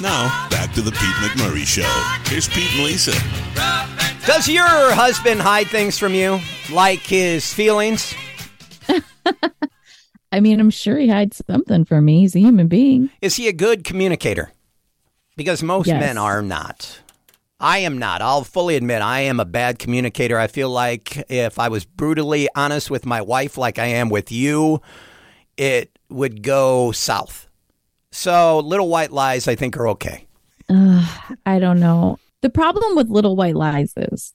Now, back to the Pete McMurray Show. Here's Pete and Lisa. Does your husband hide things from you, like his feelings? I mean, I'm sure he hides something from me. He's a human being. Is he a good communicator? Because most Yes. men are not. I am not. I'll fully admit I am a bad communicator. I feel like if I was brutally honest with my wife, like I am with you, it would go south. So, little white lies, I think, are okay. I don't know. The problem with little white lies is,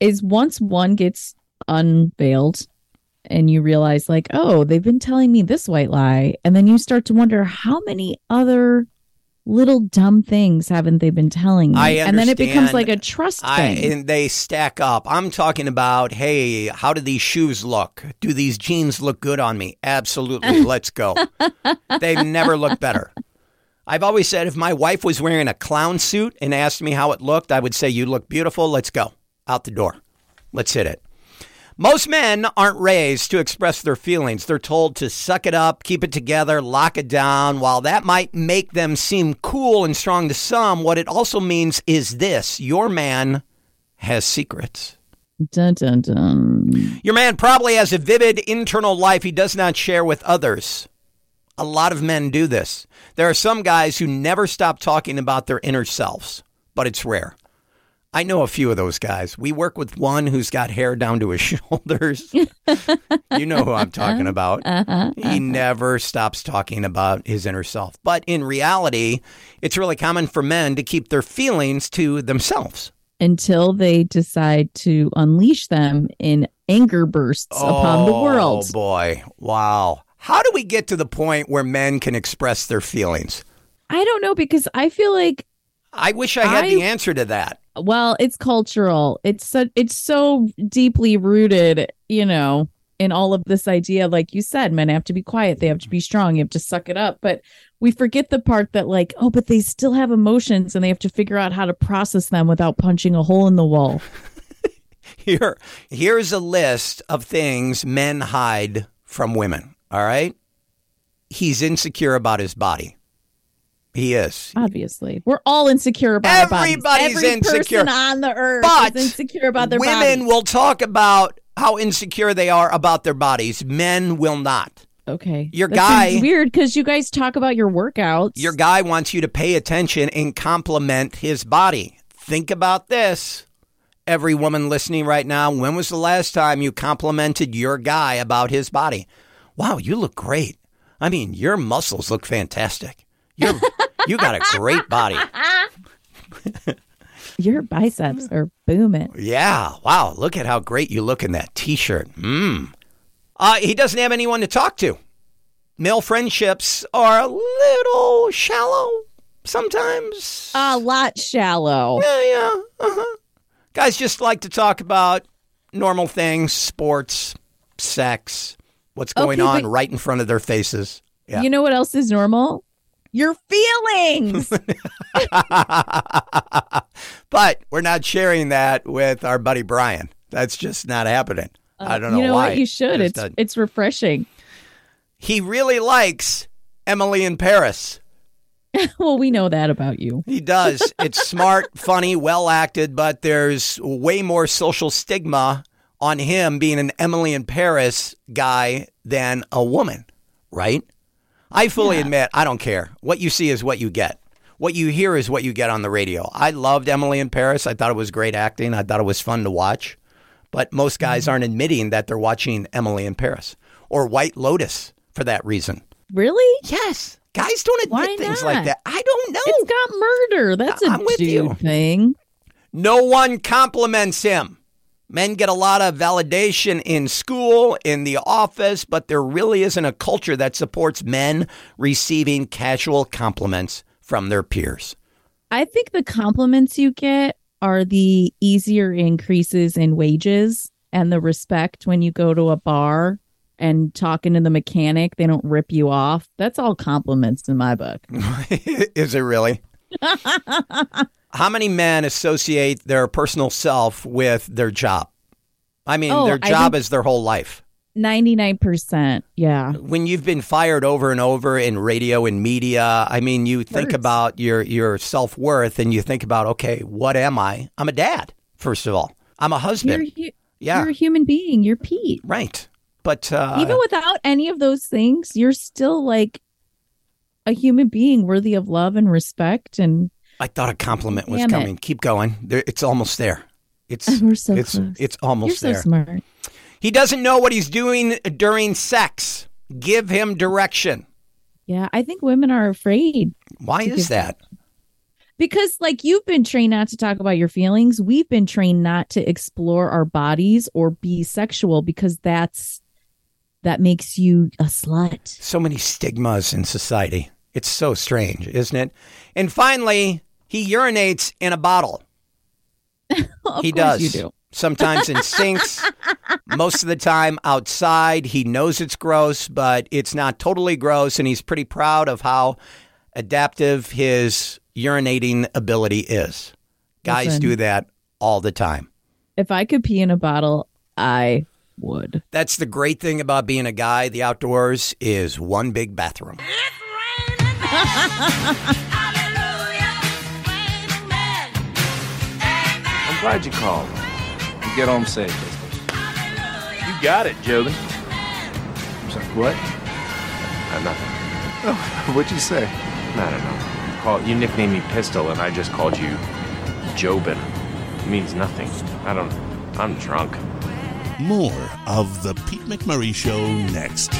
is once one gets unveiled and you realize like, oh, they've been telling me this white lie. And then you start to wonder how many other little dumb things haven't they been telling me? And then it becomes like a trust I, thing. and they stack up. I'm talking about, hey, how do these shoes look? Do these jeans look good on me? Absolutely. Let's go. They've never looked better. I've always said if my wife was wearing a clown suit and asked me how it looked, I would say, You look beautiful. Let's go. Out the door. Let's hit it. Most men aren't raised to express their feelings. They're told to suck it up, keep it together, lock it down. While that might make them seem cool and strong to some, what it also means is this your man has secrets. dun, dun, dun. Your man probably has a vivid internal life he does not share with others. A lot of men do this. There are some guys who never stop talking about their inner selves, but it's rare. I know a few of those guys. We work with one who's got hair down to his shoulders. you know who I'm talking about. Uh-huh. Uh-huh. He never stops talking about his inner self. But in reality, it's really common for men to keep their feelings to themselves. Until they decide to unleash them in anger bursts upon the oh, world. Oh boy. Wow. How do we get to the point where men can express their feelings? I don't know because I feel like I wish I had I- the answer to that. well it's cultural it's so it's so deeply rooted you know in all of this idea like you said men have to be quiet they have to be strong you have to suck it up but we forget the part that like oh but they still have emotions and they have to figure out how to process them without punching a hole in the wall Here here's a list of things men hide from women, all right? He's insecure about his body. He is. obviously we're all insecure about our bodies. Everybody's Every insecure. person on the earth But is insecure about their bodies. Women bodies. will talk about how insecure they are about their bodies. Men will not. okay Your That guy- weird because you guys talk about your workouts Your guy wants you to pay attention and compliment his body. Think about this. Every woman listening right now, when was the last time you complimented your guy about his body? Wow, you look great. I mean, your muscles look fantastic. You're, you got a great body. your biceps are booming Yeah. Wow. Look at how great you look in that t shirt. Mmm. Uh, he doesn't have anyone to talk to. Male friendships are a little shallow sometimes. a lot shallow Yeah, yeah. Uh-huh. Guys just like to talk about normal things, sports, sex, what's going Okay, on right in front of their faces. Yeah. You know what else is normal? Your feelings. but we're not sharing that with our buddy Brian. That's just not happening. I don't know Uh, you know why. what? You should. It's doesn't. it's refreshing. he really likes Emily in Paris. well, we know that about you. He does. It's smart, funny, well acted, but there's way more social stigma on him being an Emily in Paris guy than a woman, right? I fully admit I don't care. What you see is what you get. What you hear is what you get on the radio. I loved Emily in Paris. I thought it was great acting. I thought it was fun to watch. But most guys mm-hmm. aren't admitting that they're watching Emily in Paris or White Lotus for that reason. Really? Yes. Guys don't admit Why things not? like that. I don't know. It's got murder. That's a I'm with dude you. thing. No one compliments him. Men get a lot of validation in school, in the office, but there really isn't a culture that supports men receiving casual compliments from their peers. I think the compliments you get are the easier increases in wages and the respect when you go to a bar and talking to the mechanic, they don't rip you off. That's all compliments in my book. Is it really? How many men associate their personal self with their job? I mean, Oh, their job is their whole life. 99%. Yeah. When you've been fired over and over in radio and media, I mean, you think about your your self worth and you think about, okay, what am I? I'm a dad, first of all. I'm a You're, husband. hu- yeah, you're a human being. You're Pete. right. But uh, Even without any of those things, you're still like a human being worthy of love and respect. And I thought a compliment was Damn it. coming. Keep going. There, it's almost there. It's we're so it's close. it's you're almost so there. smart. He doesn't know what he's doing during sex. Give him direction. Yeah. I think women are afraid Why is that? because like you've been trained not to talk about your feelings we've been trained not to explore our bodies or be sexual because that's that makes you a slut So many stigmas in society. It's so strange, isn't it? And finally, he urinates in a bottle. of he course does. you do Sometimes in sinks, most of the time outside. He knows it's gross, but it's not totally gross, and he's pretty proud of how adaptive his urinating ability is. Guys Listen. do that all the time. if i could pee in a bottle i would That's the great thing about being a guy. The outdoors is one big bathroom. glad you called. You get home safe. Hallelujah. You got it, Jobin. So, what? Uh, nothing. Oh, what'd you say? I don't know. Call, you nicknamed me Pistol, and I just called you Jobin. It means nothing. I don't. I'm drunk. More of The Pete McMurray Show next.